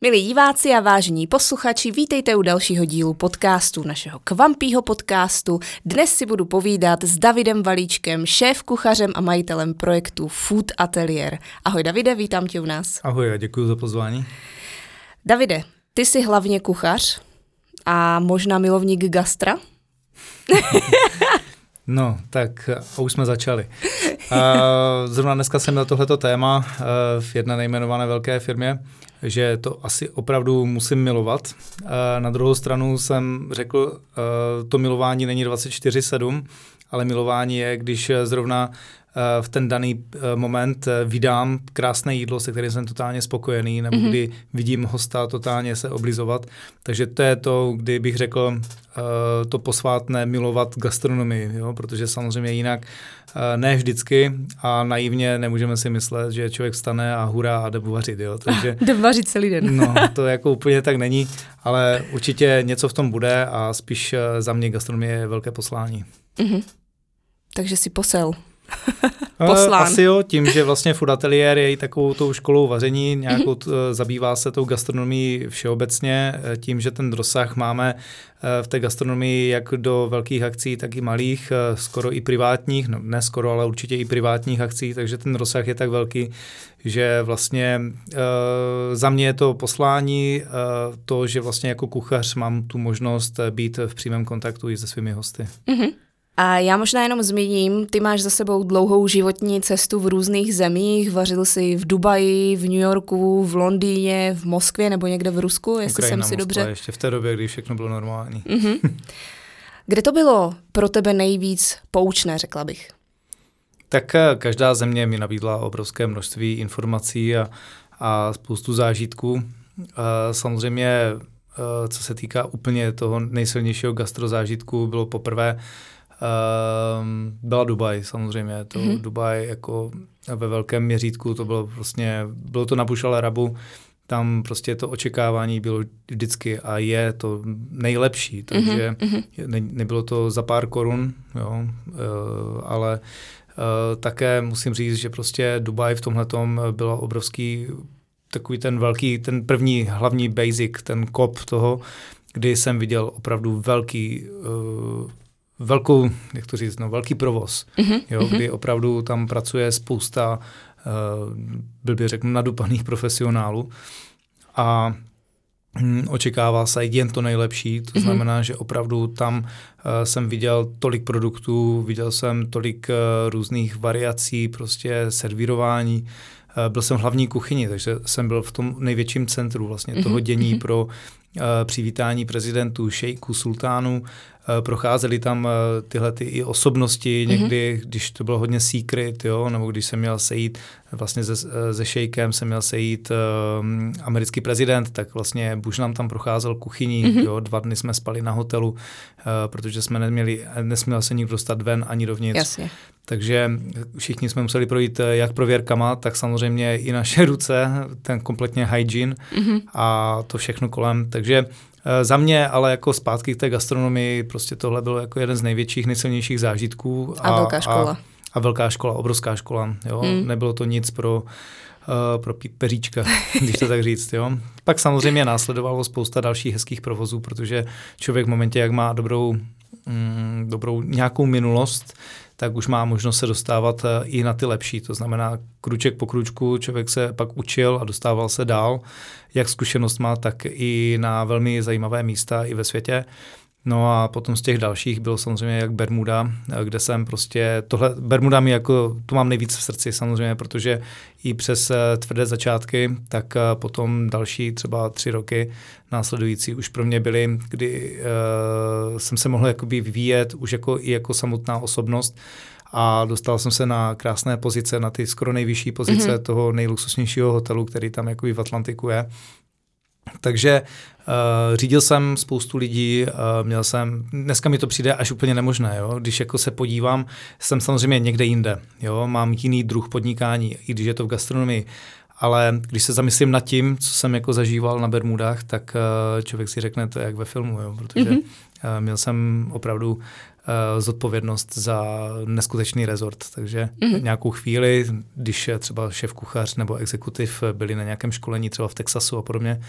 Milí diváci a vážení posluchači, vítejte u dalšího dílu podcastu, našeho kvampího podcastu. Dnes si budu povídat s Davidem Valíčkem, šéf kuchařem a majitelem projektu Food Atelier. Ahoj Davide, vítám tě u nás. Ahoj a děkuji za pozvání. Davide, ty jsi hlavně kuchař a možná milovník gastra? No, tak a už jsme začali. Zrovna dneska jsem měl tohleto téma v jedné nejmenované velké firmě, že to asi opravdu musím milovat. Na druhou stranu jsem řekl, to milování není 24-7, ale milování je, když zrovna Eh, v ten daný eh, moment eh, vydám krásné jídlo, se kterým jsem totálně spokojený, nebo mm-hmm. kdy vidím hosta totálně se oblizovat. Takže to je to, kdy bych řekl to posvátné milovat gastronomii, jo? protože samozřejmě jinak ne vždycky a naivně nemůžeme si myslet, že člověk vstane a hurá a jde vařit. Jo? Takže, jde vařit celý den. no, to jako úplně tak není, ale určitě něco v tom bude a spíš za mě gastronomie je velké poslání. Mm-hmm. Takže si posel. Eh, Poslán. Asi jo, tím, že vlastně Food Atelier je i takovou tou školou vaření, nějakou t, eh, zabývá se tou gastronomií všeobecně, eh, tím, že ten rozsah máme v té gastronomii jak do velkých akcí, tak i malých, skoro i privátních, no ne skoro, ale určitě i privátních akcí, takže ten rozsah je tak velký, že vlastně e, za mě je to poslání, e, to, že vlastně jako kuchař mám tu možnost být v přímém kontaktu i se svými hosty. Mm-hmm. A já možná jenom zmíním, ty máš za sebou dlouhou životní cestu v různých zemích, vařil jsi v Dubaji, v New Yorku, v Londýně, v Moskvě nebo někde v Rusku, jestli Ukrajina, jsem si Moskva, dobře... ještě v té době, kdy všechno bylo normální. Mm-hmm. Kde to bylo pro tebe nejvíc poučné, řekla bych? Tak eh, každá země mi nabídla obrovské množství informací a, a spoustu zážitků. A samozřejmě, eh, co se týká úplně toho nejsilnějšího gastrozážitku, bylo poprvé Um, byla Dubaj samozřejmě, to mm-hmm. Dubaj jako ve velkém měřítku, to bylo vlastně, bylo to na Bushal Arabu, tam prostě to očekávání bylo vždycky a je to nejlepší, takže mm-hmm. ne, nebylo to za pár korun, jo, uh, ale uh, také musím říct, že prostě Dubaj v tomhle byla obrovský takový ten velký, ten první hlavní basic, ten kop toho, kdy jsem viděl opravdu velký uh, velkou, jak to říct, no, velký provoz, mm-hmm. jo, mhm. kdy opravdu tam pracuje spousta, uh, byl by řeknu, nadupaných profesionálů a hm, očekává se jen to nejlepší, to mm-hmm. znamená, že opravdu tam uh, jsem viděl tolik produktů, viděl jsem tolik uh, různých variací, prostě servírování, byl jsem v hlavní kuchyni, takže jsem byl v tom největším centru vlastně mm-hmm. toho dění mm-hmm. pro uh, přivítání prezidentů, šejků, sultánů, Eh, procházely tam eh, tyhle ty i osobnosti, mm-hmm. někdy, když to bylo hodně secret, jo, nebo když jsem měl sejít vlastně se, eh, se šejkem, jsem měl sejít um, americký prezident, tak vlastně Bush nám tam procházel kuchyní, mm-hmm. jo, dva dny jsme spali na hotelu, uh, protože jsme neměli, nesměl se nikdo dostat ven ani dovnitř. Jasně. Takže všichni jsme museli projít jak prověrkama, tak samozřejmě i naše ruce, ten kompletně hygiene mm-hmm. a to všechno kolem. Takže Eh, za mě, ale jako zpátky k té gastronomii, prostě tohle bylo jako jeden z největších, nejsilnějších zážitků. A, a velká škola. A, a velká škola, obrovská škola. Jo? Mm. Nebylo to nic pro, uh, pro peříčka, když to tak říct. Jo? Pak samozřejmě následovalo spousta dalších hezkých provozů, protože člověk v momentě, jak má dobrou, mm, dobrou nějakou minulost, tak už má možnost se dostávat eh, i na ty lepší. To znamená, kruček po kručku člověk se pak učil a dostával se dál, jak zkušenost má, tak i na velmi zajímavé místa i ve světě. No a potom z těch dalších bylo samozřejmě jak Bermuda, kde jsem prostě, tohle, Bermuda mi jako, to mám nejvíc v srdci samozřejmě, protože i přes eh, tvrdé začátky, tak eh, potom další třeba tři roky následující už pro mě byly, kdy uh, jsem se mohl jakoby vyvíjet už jako, i jako samotná osobnost a dostal jsem se na krásné pozice, na ty skoro nejvyšší pozice mm-hmm. toho nejluxusnějšího hotelu, který tam jako v Atlantiku je. Takže uh, řídil jsem spoustu lidí, uh, měl jsem, dneska mi to přijde až úplně nemožné, jo? když jako se podívám, jsem samozřejmě někde jinde, jo? mám jiný druh podnikání, i když je to v gastronomii, ale když se zamyslím nad tím, co jsem jako zažíval na Bermudách, tak uh, člověk si řekne to jak ve filmu, jo? protože mm-hmm. uh, měl jsem opravdu zodpovědnost za neskutečný rezort. Takže mm-hmm. nějakou chvíli, když třeba šéf kuchař nebo exekutiv byli na nějakém školení třeba v Texasu a podobně,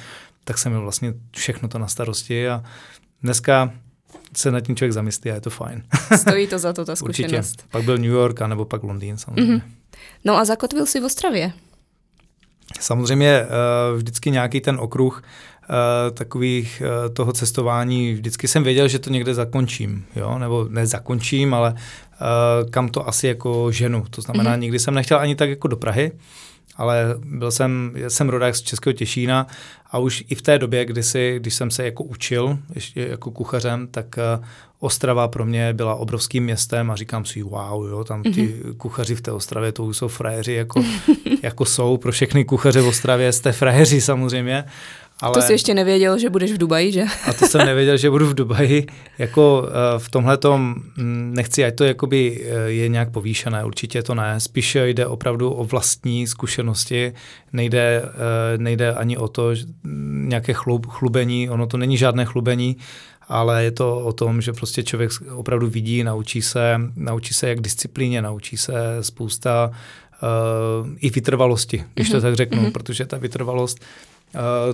tak jsem měl vlastně všechno to na starosti a dneska se nad tím člověk zamyslí a je to fajn. Stojí to za to, ta zkušenost. Určitě. Pak byl New York, nebo pak Londýn samozřejmě. Mm-hmm. No a zakotvil si v Ostravě? Samozřejmě eh, vždycky nějaký ten okruh eh, takových eh, toho cestování, vždycky jsem věděl, že to někde zakončím, jo? nebo nezakončím, ale kam to asi jako ženu. To znamená, mm-hmm. nikdy jsem nechtěl ani tak jako do Prahy, ale byl jsem, jsem rodák z Českého Těšína a už i v té době, kdy si, když jsem se jako učil ještě jako kuchařem, tak Ostrava pro mě byla obrovským městem a říkám si, wow, jo, tam ti mm-hmm. kuchaři v té Ostravě, to už jsou frajeři, jako, jako jsou pro všechny kuchaře v Ostravě, jste frajeři samozřejmě. Ale... To jsi ještě nevěděl, že budeš v Dubaji, že? A to jsem nevěděl, že budu v Dubaji. Jako uh, v tomhle tom mm, nechci, ať to jakoby uh, je nějak povýšené, určitě to ne. Spíš jde opravdu o vlastní zkušenosti, nejde, uh, nejde ani o to že, nějaké chlub, chlubení, ono to není žádné chlubení, ale je to o tom, že prostě člověk opravdu vidí, naučí se, naučí se jak disciplíně, naučí se spousta uh, i vytrvalosti, když mm-hmm. to mhm. tak řeknu, mm-hmm. protože ta vytrvalost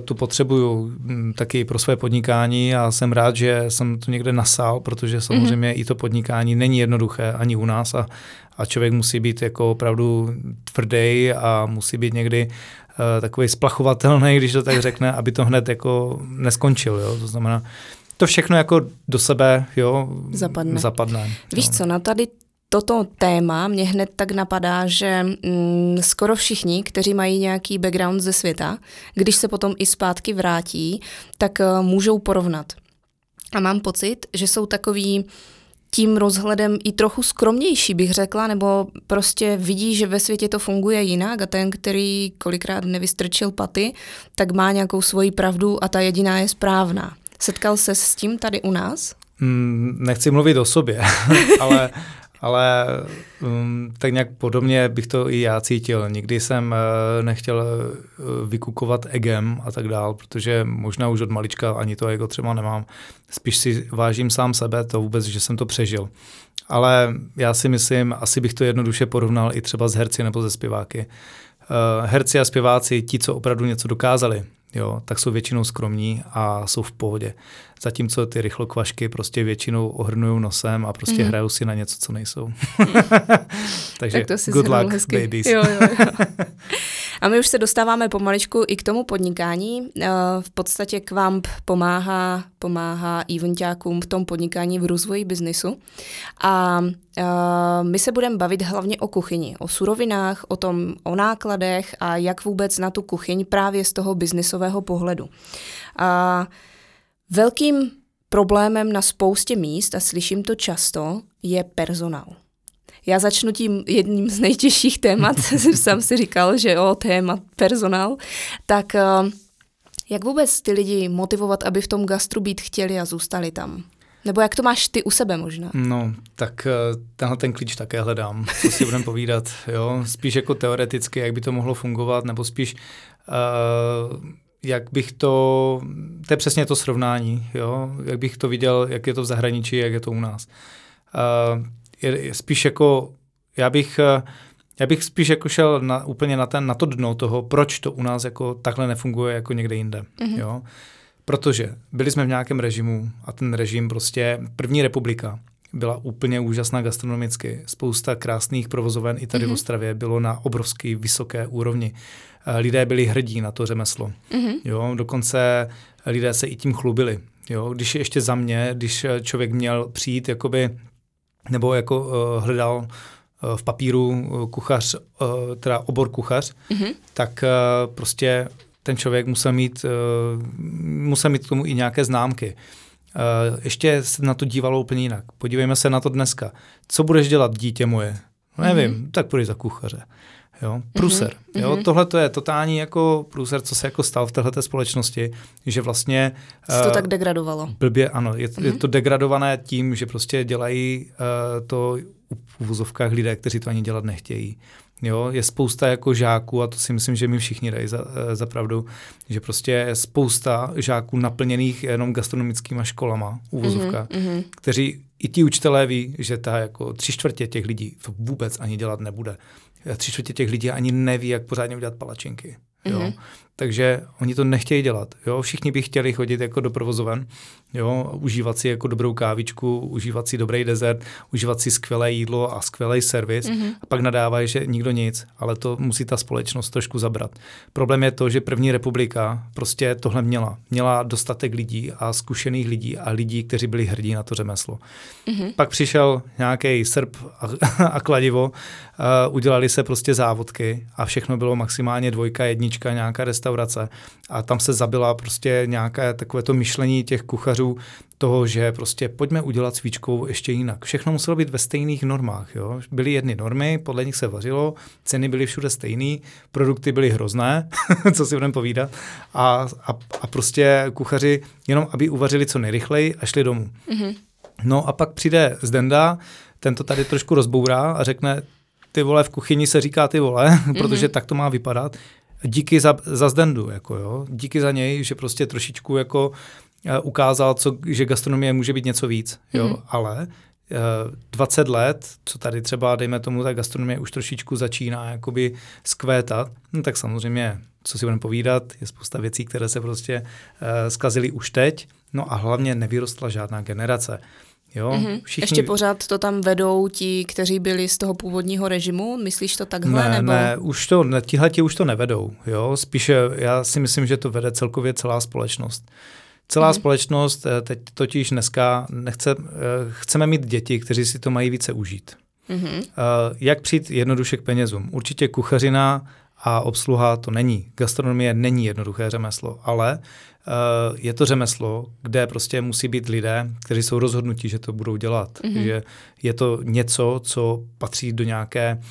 tu potřebuju m, taky pro své podnikání a jsem rád, že jsem to někde nasál, protože samozřejmě mm-hmm. i to podnikání není jednoduché ani u nás a, a člověk musí být jako opravdu tvrdý a musí být někdy uh, takový splachovatelný, když to tak řekne, aby to hned jako neskončil. Jo? To znamená, to všechno jako do sebe jo, zapadne. zapadne Víš jo. co, na tady toto téma mě hned tak napadá, že mm, skoro všichni, kteří mají nějaký background ze světa, když se potom i zpátky vrátí, tak uh, můžou porovnat. A mám pocit, že jsou takový tím rozhledem i trochu skromnější, bych řekla, nebo prostě vidí, že ve světě to funguje jinak a ten, který kolikrát nevystrčil paty, tak má nějakou svoji pravdu a ta jediná je správná. Setkal se s tím tady u nás? Mm, nechci mluvit o sobě, ale, ale um, tak nějak podobně bych to i já cítil. Nikdy jsem uh, nechtěl uh, vykukovat egem a tak dál, protože možná už od malička ani to ego třeba nemám. Spíš si vážím sám sebe, to vůbec, že jsem to přežil. Ale já si myslím, asi bych to jednoduše porovnal i třeba s herci nebo ze zpěváky. Uh, herci a zpěváci, ti, co opravdu něco dokázali, jo, tak jsou většinou skromní a jsou v pohodě. Zatímco ty rychlokvašky prostě většinou ohrnují nosem a prostě mm. hrajou si na něco, co nejsou. Takže tak to si good luck, hezky. babies. Jo, jo, jo. A my už se dostáváme pomaličku i k tomu podnikání. Eh, v podstatě Kvamp pomáhá, pomáhá eventákům v tom podnikání v rozvoji biznisu. A eh, my se budeme bavit hlavně o kuchyni, o surovinách, o tom, o nákladech a jak vůbec na tu kuchyň právě z toho biznisového pohledu. A velkým problémem na spoustě míst, a slyším to často, je personál. Já začnu tím jedním z nejtěžších témat, jsem si říkal, že o téma personál, tak eh, jak vůbec ty lidi motivovat, aby v tom gastru být chtěli a zůstali tam? Nebo jak to máš ty u sebe možná? No, tak eh, tenhle ten klíč také hledám, co si budeme povídat. Jo? Spíš jako teoreticky, jak by to mohlo fungovat, nebo spíš uh, jak bych to, to je přesně to srovnání, jo? jak bych to viděl, jak je to v zahraničí, jak je to u nás. Uh, je, je spíš jako, já bych, eh, já bych spíš jako šel na, úplně na, ten, na to dno toho, proč to u nás jako takhle nefunguje jako někde jinde. Mm-hmm. Jo? Protože byli jsme v nějakém režimu a ten režim prostě, první republika byla úplně úžasná gastronomicky. Spousta krásných provozoven i tady mm-hmm. v mhm. Ostravě bylo na obrovské vysoké úrovni. Eh, lidé byli hrdí na to řemeslo. Mm-hmm. Jo? Dokonce lidé se i tím chlubili. Jo? Když ještě za mě, když člověk měl přijít jakoby nebo jako uh, hledal uh, v papíru uh, kuchař, uh, teda obor kuchař, mm-hmm. tak uh, prostě ten člověk musel mít, uh, musel mít k tomu i nějaké známky. Uh, ještě se na to dívalo úplně jinak. Podívejme se na to dneska. Co budeš dělat, dítě moje? No, nevím, mm-hmm. tak půjdeš za kuchaře. Jo? Pruser. Mm-hmm. Jo? Tohle to je totální jako pruser, co se jako stal v této společnosti, že vlastně... Se to uh, tak degradovalo. Blbě, ano. Je, mm-hmm. je to degradované tím, že prostě dělají uh, to v uvozovkách lidé, kteří to ani dělat nechtějí. Jo, je spousta jako žáků, a to si myslím, že mi všichni dají za, eh, za pravdu, že prostě je spousta žáků naplněných jenom gastronomickýma školama, úvozovka, mm-hmm. kteří i ti učitelé ví, že ta jako tři čtvrtě těch lidí to vůbec ani dělat nebude. Tři čtvrtě těch lidí ani neví, jak pořádně udělat palačinky. Jo. Mm-hmm. Takže oni to nechtějí dělat. Jo. Všichni by chtěli chodit jako do provozoven, jo, užívat si jako dobrou kávičku, užívat si dobrý dezert, užívat si skvělé jídlo a skvělý servis mm-hmm. a pak nadávají, že nikdo nic, ale to musí ta společnost trošku zabrat. Problém je to, že první republika prostě tohle měla. Měla dostatek lidí a zkušených lidí a lidí, kteří byli hrdí na to řemeslo. Mm-hmm. Pak přišel nějaký srp a, a kladivo, uh, udělali se prostě závodky a všechno bylo maximálně dvojka, jednička, nějaká restaurace a tam se zabila prostě nějaké takové to myšlení těch kuchařů toho, že prostě pojďme udělat svíčkou ještě jinak. Všechno muselo být ve stejných normách. Jo? Byly jedny normy, podle nich se vařilo, ceny byly všude stejné, produkty byly hrozné, co si budeme povídat, a, a, a prostě kuchaři jenom, aby uvařili co nejrychleji a šli domů. Mm-hmm. No a pak přijde Zdenda, ten to tady trošku rozbourá a řekne, ty vole, v kuchyni se říká ty vole, mm-hmm. protože tak to má vypadat díky za, za Zdendu, jako jo. Díky za něj, že prostě trošičku jako uh, ukázal, co, že gastronomie může být něco víc, jo, mm. ale uh, eh, 20 let, co tady třeba, dejme tomu, ta gastronomie už trošičku začíná jakoby skvétat, no tak samozřejmě, co si budeme povídat, je spousta věcí, které se prostě uh, zkazily už teď, no a hlavně nevyrostla žádná generace. Jo, mm-hmm. všichni... Ještě pořád to tam vedou ti, kteří byli z toho původního režimu? Myslíš to takhle? Ne, nebo? ne, už to, ne, tihleti už to nevedou. Jo? Spíše já si myslím, že to vede celkově celá společnost. Celá mm-hmm. společnost eh, teď totiž dneska nechce, eh, chceme mít děti, kteří si to mají více užít. Mm-hmm. Jak přijít jednoduše k penězům? Určitě kuchařina a obsluha to není. Gastronomie není jednoduché řemeslo, ale je to řemeslo, kde prostě musí být lidé, kteří jsou rozhodnutí, že to budou dělat. Mm-hmm. Že je to něco, co patří do nějaké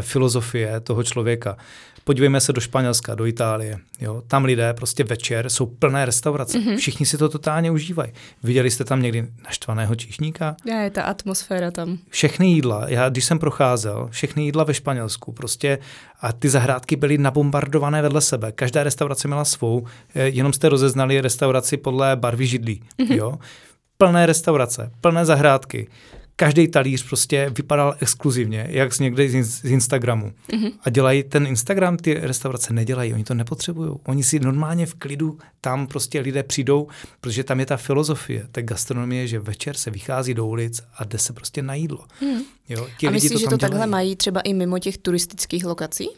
filozofie toho člověka. Podívejme se do Španělska, do Itálie. Jo? Tam lidé prostě večer jsou plné restaurace. Mm-hmm. Všichni si to totálně užívají. Viděli jste tam někdy naštvaného číšníka? Já, je ta atmosféra tam. Všechny jídla, já když jsem procházel, všechny jídla ve Španělsku, prostě a ty zahrádky byly nabombardované vedle sebe. Každá restaurace měla svou, eh, jenom jste rozeznali restauraci podle barvy židlí. Mm-hmm. Jo? Plné restaurace, plné zahrádky každý talíř prostě vypadal exkluzivně, jak z někde z Instagramu. Mm-hmm. A dělají ten Instagram, ty restaurace nedělají, oni to nepotřebují. Oni si normálně v klidu tam prostě lidé přijdou, protože tam je ta filozofie, ta gastronomie, že večer se vychází do ulic a jde se prostě na jídlo. Mm. Jo, ti a myslíš, že to dělají. takhle mají třeba i mimo těch turistických lokací?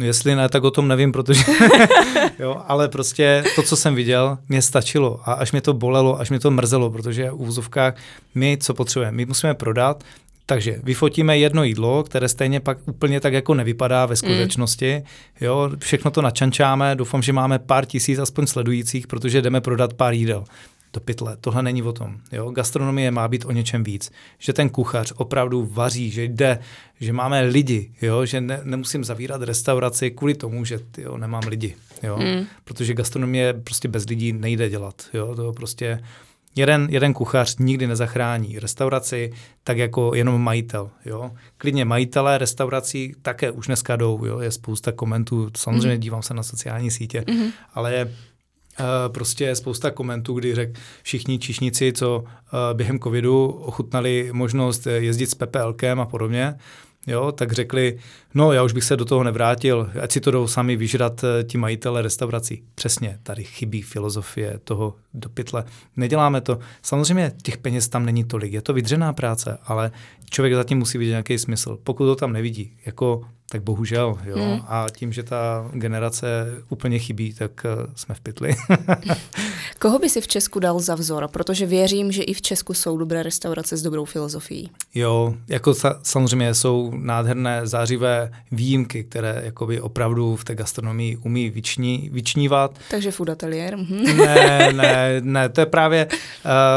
No jestli ne, tak o tom nevím, protože, jo, ale prostě to, co jsem viděl, mě stačilo a až mě to bolelo, až mě to mrzelo, protože v úzovkách my, co potřebujeme, my musíme prodat, takže vyfotíme jedno jídlo, které stejně pak úplně tak jako nevypadá ve skutečnosti. Mm. Jo, všechno to načančáme, doufám, že máme pár tisíc aspoň sledujících, protože jdeme prodat pár jídel do pytle. Tohle není o tom. Jo? Gastronomie má být o něčem víc. Že ten kuchař opravdu vaří, že jde, že máme lidi, jo? že ne, nemusím zavírat restauraci kvůli tomu, že jo, nemám lidi. Jo? Mm. Protože gastronomie prostě bez lidí nejde dělat. Jo? To prostě jeden, jeden kuchař nikdy nezachrání restauraci, tak jako jenom majitel. Jo? Klidně majitelé restaurací také už dneska jdou. Jo? Je spousta komentů, samozřejmě mm. dívám se na sociální sítě, mm. ale je prostě spousta komentů, kdy řek všichni čišníci, co během covidu ochutnali možnost jezdit s PPLkem a podobně, jo, tak řekli, no já už bych se do toho nevrátil, ať si to jdou sami vyžrat eh, ti majitele restaurací. Přesně, tady chybí filozofie toho do pytle. Neděláme to. Samozřejmě těch peněz tam není tolik, je to vydřená práce, ale člověk zatím musí vidět nějaký smysl. Pokud to tam nevidí, jako tak bohužel, jo. Hmm. A tím, že ta generace úplně chybí, tak uh, jsme v pytli. Koho by si v Česku dal za vzor? Protože věřím, že i v Česku jsou dobré restaurace s dobrou filozofií. Jo, jako sa, samozřejmě jsou nádherné zářivé výjimky, které jakoby opravdu v té gastronomii umí vyční, vyčnívat. Takže food ateliér? Mhm. ne, ne, ne, to je právě, uh,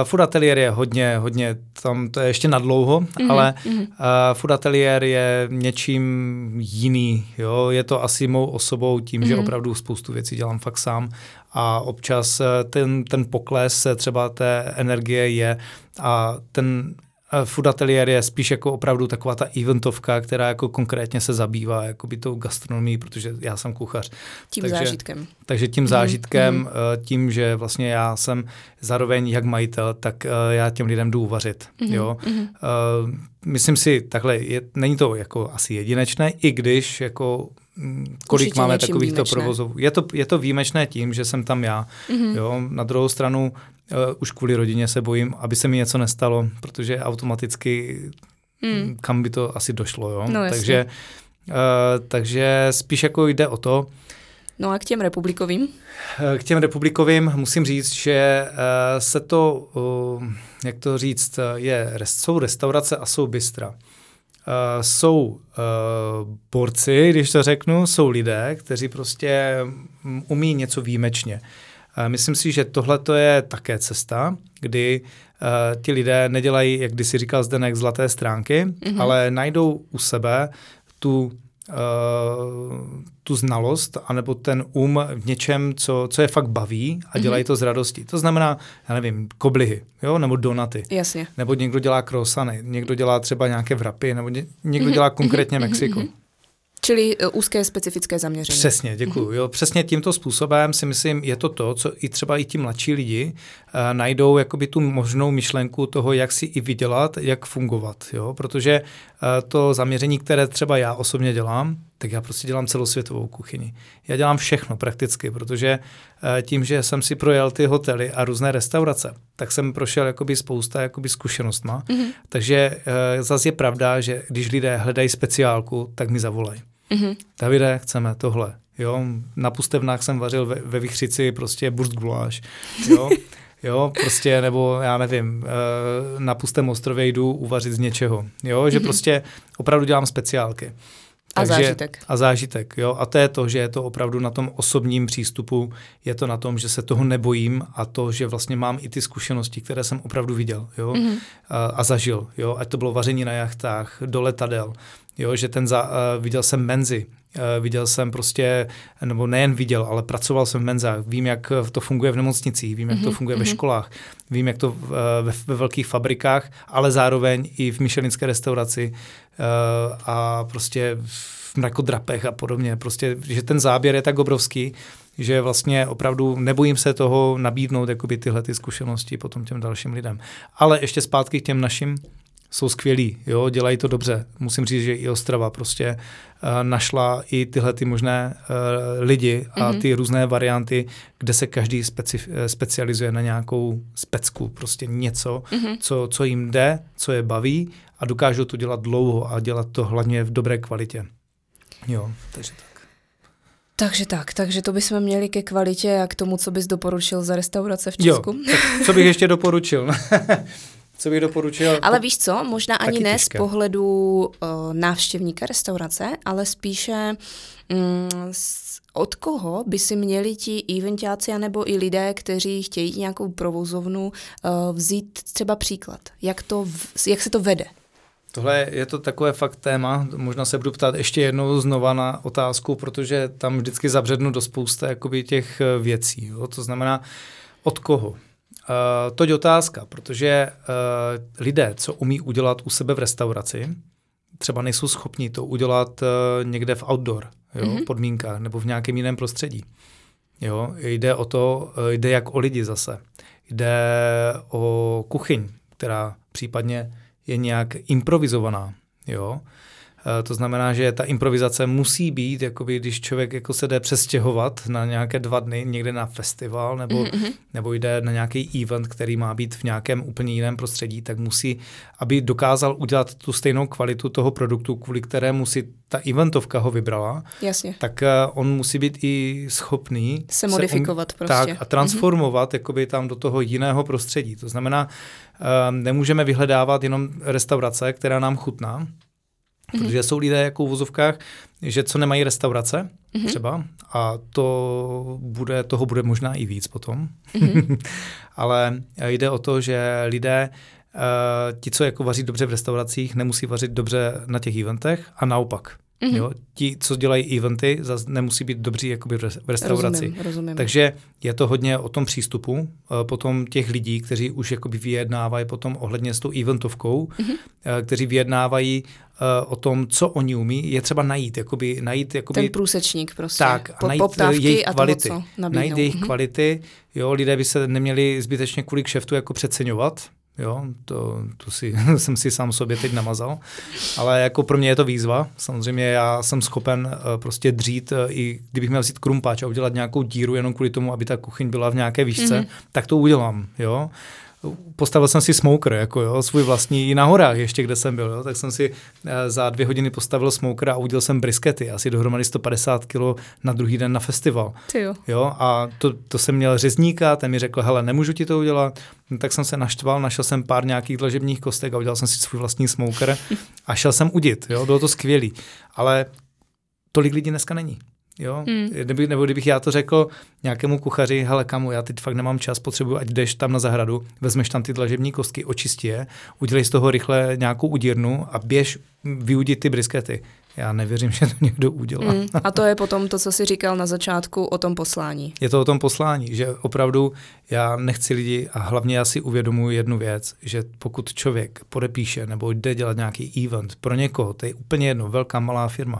food ateliér je hodně, hodně, tam to je ještě nadlouho, mm-hmm, ale uh, food ateliér je něčím jiný. Jo? Je to asi mou osobou tím, mm-hmm. že mhm. opravdu spoustu věcí dělám fakt sám a občas eh, ten, ten pokles třeba té energie je a ten food ateliér je spíš jako opravdu taková ta eventovka, která jako konkrétně se zabývá jakoby tou gastronomií, protože já jsem kuchař. Tím takže, zážitkem. Takže tím mhm, zážitkem, mm-hmm. tím, že vlastně já jsem zároveň jak majitel, tak já těm lidem jdu uvařit. Mm-hmm. Jo? Mm-hmm. Myslím si, takhle, je, není to jako asi jedinečné, i když jako mm, kolik Určitě máme takovýchto provozů. Je to, je to výjimečné tím, že jsem tam já. Mm-hmm. Jo? Na druhou stranu uh, už kvůli rodině se bojím, aby se mi něco nestalo, protože automaticky mm. kam by to asi došlo. Jo? No, takže, uh, takže spíš jako jde o to, No a k těm republikovým? Eh, k těm republikovým musím říct, že se to, jak to říct, je, jsou restaurace a jsou bystra. Uh, jsou uh, borci, když to řeknu, jsou lidé, kteří prostě mm, umí něco výjimečně. Uh, myslím si, že tohle to je také cesta, kdy uh, ti lidé nedělají, jak když si říkal Zdenek, zlaté stránky, mm-hmm. ale najdou u sebe tu uh, tu znalost anebo ten um v něčem, co, co je fakt baví a dělají mm-hmm. to z radosti. To znamená, já nevím, koblihy, jo, nebo donaty. Jasně. Nebo někdo dělá krosany, někdo dělá třeba nějaké vrapy, nebo ně, někdo mm-hmm. dělá konkrétně mm-hmm. Mexiko. Mm-hmm. Čili e, úzké specifické zaměření. Přesně, děkuji. Mm-hmm. Jo, přesně tímto způsobem si myslím, je to to, co i třeba i ti mladší lidi uh, najdou jakoby tu možnou myšlenku toho, jak si i vydělat, jak fungovat. Jo? Protože uh, to zaměření, které třeba já osobně dělám, tak já prostě dělám celosvětovou kuchyni. Já dělám všechno prakticky, protože uh, tím, že jsem si projel ty hotely a různé restaurace, tak jsem prošel jakoby spousta jakoby zkušenostma. Mm-hmm. Takže uh, zase je pravda, že když lidé hledají speciálku, tak mi zavolají. Mm-hmm. Davide, chceme tohle. Jo, na pustevnách jsem vařil ve, ve Vychřici prostě burst guláš. Jo, jo, prostě, nebo já nevím, eh, na pustém ostrově jdu uvařit z něčeho. Jo, že mm-hmm. prostě opravdu dělám speciálky. A Takže, zážitek. A zážitek, jo. A to je to, že je to opravdu na tom osobním přístupu, je to na tom, že se toho nebojím a to, že vlastně mám i ty zkušenosti, které jsem opravdu viděl, jo. Mm-hmm. A, a zažil, jo. Ať to bylo vaření na jachtách, do letadel, jo, že ten za, uh, viděl jsem menzy, uh, viděl jsem prostě, nebo nejen viděl, ale pracoval jsem v menzách, vím, jak to funguje v nemocnicích, vím, jak mm-hmm, to mhm, funguje mm-hmm. ve mhm. školách, vím, jak to uh, ve, ve velkých fabrikách, ale zároveň i v myšelinské restauraci uh, a prostě v mrakodrapech a podobně. Prostě, že ten záběr je tak obrovský, že vlastně opravdu nebojím se toho nabídnout jakoby tyhle ty zkušenosti potom těm dalším lidem. Ale ještě zpátky k těm našim jsou skvělí, jo, dělají to dobře. Musím říct, že i Ostrava prostě uh, našla i tyhle ty možné uh, lidi a mm-hmm. ty různé varianty, kde se každý speci, eh, specializuje na nějakou specku, prostě něco, mm-hmm. co, co jim jde, co je baví a dokážou to dělat dlouho a dělat to hlavně v dobré kvalitě. Jo, takže tak. Takže tak, takže to bychom měli ke kvalitě a k tomu, co bys doporučil za restaurace v Česku. Jo, tak co bych ještě doporučil? co bych doporučil? Ale víš co, možná ani ne těžké. z pohledu uh, návštěvníka restaurace, ale spíše um, z, od koho by si měli ti eventáci anebo i lidé, kteří chtějí nějakou provozovnu, uh, vzít třeba příklad. Jak, to, v, jak se to vede? Tohle je to takové fakt téma, možná se budu ptát ještě jednou znova na otázku, protože tam vždycky zabřednu do spousty jakoby těch eh, věcí. Jo? To znamená, od koho? Uh, toť otázka, protože uh, lidé, co umí udělat u sebe v restauraci, třeba nejsou schopni to udělat uh, někde v outdoor jo, mm-hmm. podmínkách nebo v nějakém jiném prostředí. Jo, jde o to, uh, jde jak o lidi zase. Jde o kuchyň, která případně je nějak improvizovaná. Jo. Eh, to znamená, že ta improvizace musí být, jakoby, když člověk jako se jde přestěhovat na nějaké dva dny někde na festival nebo, mm-hmm. nebo jde na nějaký event, který má být v nějakém úplně jiném prostředí, tak musí, aby dokázal udělat tu stejnou kvalitu toho produktu, kvůli kterému si ta eventovka ho vybrala, Jasně. tak uh, on musí být i schopný se modifikovat se um, prostě. Tak, a transformovat mm-hmm. jakoby tam do toho jiného prostředí. To znamená, uh, nemůžeme vyhledávat jenom restaurace, která nám chutná, Mm-hmm. Protože jsou lidé jako v vozovkách, že co nemají restaurace mm-hmm. třeba a to bude, toho bude možná i víc potom. Mm-hmm. Ale jde o to, že lidé, uh, ti, co jako vaří dobře v restauracích, nemusí vařit dobře na těch eventech a naopak. Mm-hmm. Jo? Ti, co dělají eventy, zase nemusí být dobří jakoby v restauraci. Rozumím, rozumím. Takže je to hodně o tom přístupu, eh, potom těch lidí, kteří už jakoby vyjednávají potom ohledně s tou eventovkou, mm-hmm. kteří vyjednávají o tom, co oni umí, je třeba najít, jakoby, najít jakoby, ten průsečník prostě, tak, po, najít poptávky jejich a kvality, toho, co najít jejich mm-hmm. kvality, jo, lidé by se neměli zbytečně kvůli kšeftu jako přeceňovat, Jo, to, to si, jsem si sám sobě teď namazal. Ale jako pro mě je to výzva. Samozřejmě já jsem schopen uh, prostě dřít, uh, i kdybych měl vzít krumpáč a udělat nějakou díru jenom kvůli tomu, aby ta kuchyň byla v nějaké výšce, mm-hmm. tak to udělám. Jo postavil jsem si smoker, jako jo, svůj vlastní i na horách ještě, kde jsem byl, jo, tak jsem si eh, za dvě hodiny postavil smoker a udělal jsem briskety, asi dohromady 150 kg na druhý den na festival. jo. jo a to, to jsem měl řezníka, ten mi řekl, hele, nemůžu ti to udělat, no, tak jsem se naštval, našel jsem pár nějakých dlažebních kostek a udělal jsem si svůj vlastní smoker a šel jsem udit, jo, bylo to skvělý, ale tolik lidí dneska není. Jo? Hmm. Nebo, nebo kdybych já to řekl nějakému kuchaři, hele kamu, já teď fakt nemám čas, potřebuji, ať jdeš tam na zahradu, vezmeš tam ty dlažební kostky, očistí je, udělej z toho rychle nějakou udírnu a běž vyudit ty briskety. Já nevěřím, že to někdo udělá. Hmm. A to je potom to, co jsi říkal na začátku o tom poslání. Je to o tom poslání, že opravdu já nechci lidi a hlavně já si uvědomuji jednu věc, že pokud člověk podepíše nebo jde dělat nějaký event pro někoho, to je úplně jedno, velká, malá firma,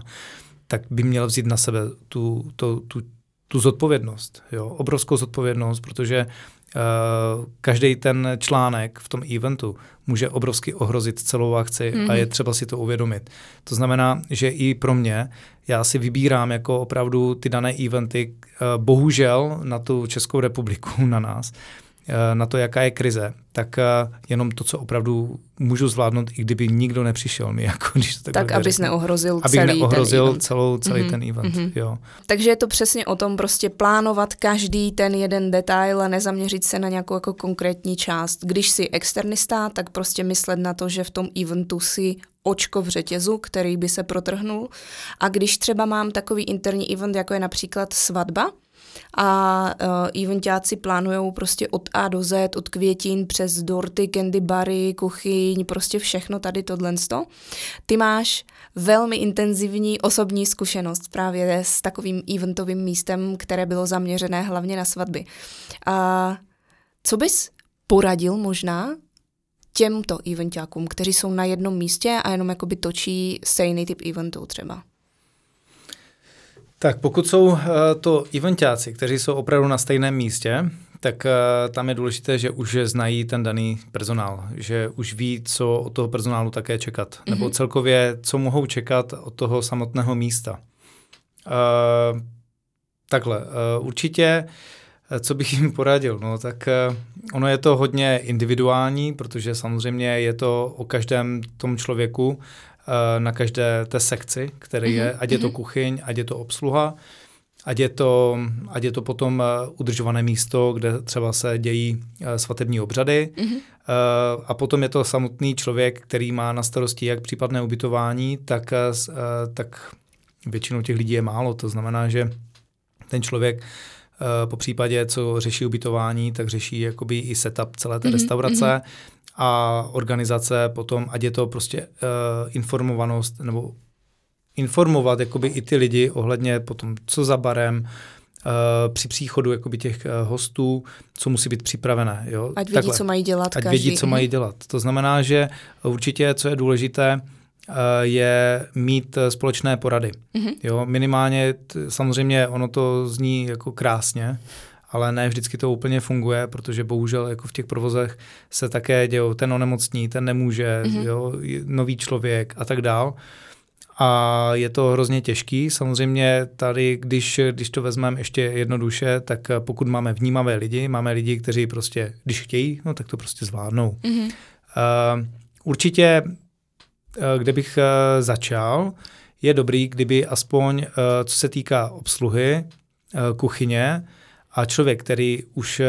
tak by měl vzít na sebe tu, tu, tu, tu zodpovědnost, jo? obrovskou zodpovědnost, protože uh, každý ten článek v tom eventu může obrovsky ohrozit celou akci mm-hmm. a mhm. je třeba si to uvědomit. To znamená, že i pro mě, já si vybírám jako opravdu ty dané eventy, uh, bohužel na tu Českou republiku, na nás, Eh, na to, jaká je krize, tak eh, jenom to, co opravdu můžu zvládnout, i kdyby nikdo nepřišel mi. Jako, když to tak, abys řeknu. neohrozil abych celý neohrozil ten event. Celou, celý mm-hmm. ten event. Mm-hmm. Jo. Takže je to přesně o tom prostě plánovat každý ten jeden detail a nezaměřit se na nějakou jako konkrétní část. Když jsi externista, tak prostě myslet na to, že v tom eventu si očko v řetězu, který by se protrhnul. A když třeba mám takový interní event, jako je například svatba, a uh, eventáci plánují prostě od A do Z, od květin přes dorty, candy bary, kuchyň, prostě všechno tady tohle. Ty máš velmi intenzivní osobní zkušenost právě s takovým eventovým místem, které bylo zaměřené hlavně na svatby. A co bys poradil možná těmto eventákům, kteří jsou na jednom místě a jenom jakoby točí stejný typ eventů třeba? Tak pokud jsou uh, to eventáci, kteří jsou opravdu na stejném místě, tak uh, tam je důležité, že už znají ten daný personál, že už ví, co od toho personálu také čekat, mm-hmm. nebo celkově, co mohou čekat od toho samotného místa. Uh, takhle, uh, určitě, co bych jim poradil, no tak uh, ono je to hodně individuální, protože samozřejmě je to o každém tom člověku, Eh, na každé té sekci, který je, ať je to mhm. kuchyň, ať je to obsluha, ať je to, ať je to potom eh, udržované místo, kde třeba se dějí eh, svatební obřady. Mm-hmm. A potom je to samotný člověk, který má na starosti jak případné ubytování, tak, tak většinou těch lidí je málo. To znamená, že ten člověk po případě, co řeší ubytování, tak řeší jakoby i setup celé té mm-hmm. A organizace potom, ať je to prostě uh, informovanost nebo informovat jakoby i ty lidi ohledně potom, co za barem, uh, při příchodu jakoby těch uh, hostů, co musí být připravené. Jo? Ať vědí, Takhle. co mají dělat. Ať každý. vědí, co mají dělat. To znamená, že určitě, co je důležité, uh, je mít společné porady. Mm-hmm. Jo? Minimálně, t- samozřejmě ono to zní jako krásně, ale ne vždycky to úplně funguje, protože bohužel jako v těch provozech se také dějou ten onemocní, ten nemůže, mm-hmm. jo, nový člověk a tak dál. A je to hrozně těžký. Samozřejmě tady, když, když to vezmeme ještě jednoduše, tak pokud máme vnímavé lidi, máme lidi, kteří prostě, když chtějí, no tak to prostě zvládnou. Mm-hmm. Uh, určitě, uh, kde bych uh, začal, je dobrý, kdyby aspoň, uh, co se týká obsluhy, uh, kuchyně, a člověk, který už eh,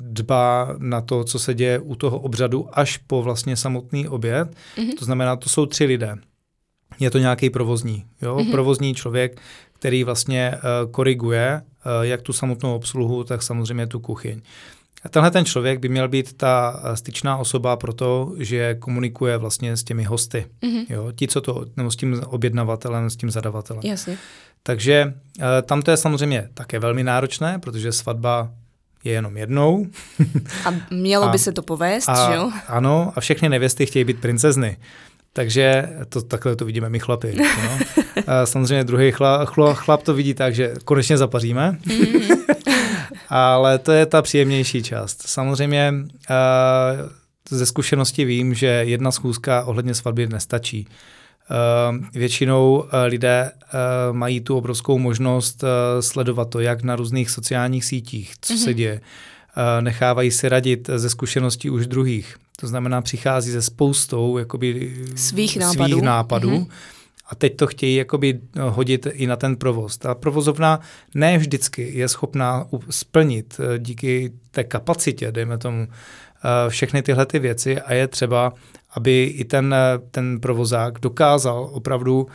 dbá na to, co se děje u toho obřadu až po vlastně samotný oběd, mm-hmm. to znamená, to jsou tři lidé. Je to nějaký provozní, jo? Mm-hmm. provozní člověk, který vlastně uh, koriguje uh, jak tu samotnou obsluhu, tak samozřejmě tu kuchyň. tenhle ten člověk by měl být ta styčná osoba pro to, že komunikuje vlastně s těmi hosty. Mm-hmm. Jo, ti, co to, nebo s tím objednavatelem, s tím zadavatelem. Jasně. Takže tam to je samozřejmě také velmi náročné, protože svatba je jenom jednou. A mělo a, by se to povést, a, že jo? Ano, a všechny nevěsty chtějí být princezny. Takže to, takhle to vidíme my chlapi. No. A samozřejmě druhý chla, chlo, chlap to vidí tak, že konečně zapaříme. Mm-hmm. Ale to je ta příjemnější část. Samozřejmě ze zkušenosti vím, že jedna schůzka ohledně svatby nestačí. Většinou lidé mají tu obrovskou možnost sledovat to, jak na různých sociálních sítích, co mm-hmm. se děje. Nechávají si radit ze zkušeností už druhých. To znamená, přichází ze spoustou jakoby, svých nápadů. Svých nápadů mm-hmm. A teď to chtějí jakoby hodit i na ten provoz. Ta provozovna ne vždycky je schopná splnit eh, díky té kapacitě, dejme tomu, eh, všechny tyhle ty věci a je třeba, aby i ten, eh, ten provozák dokázal opravdu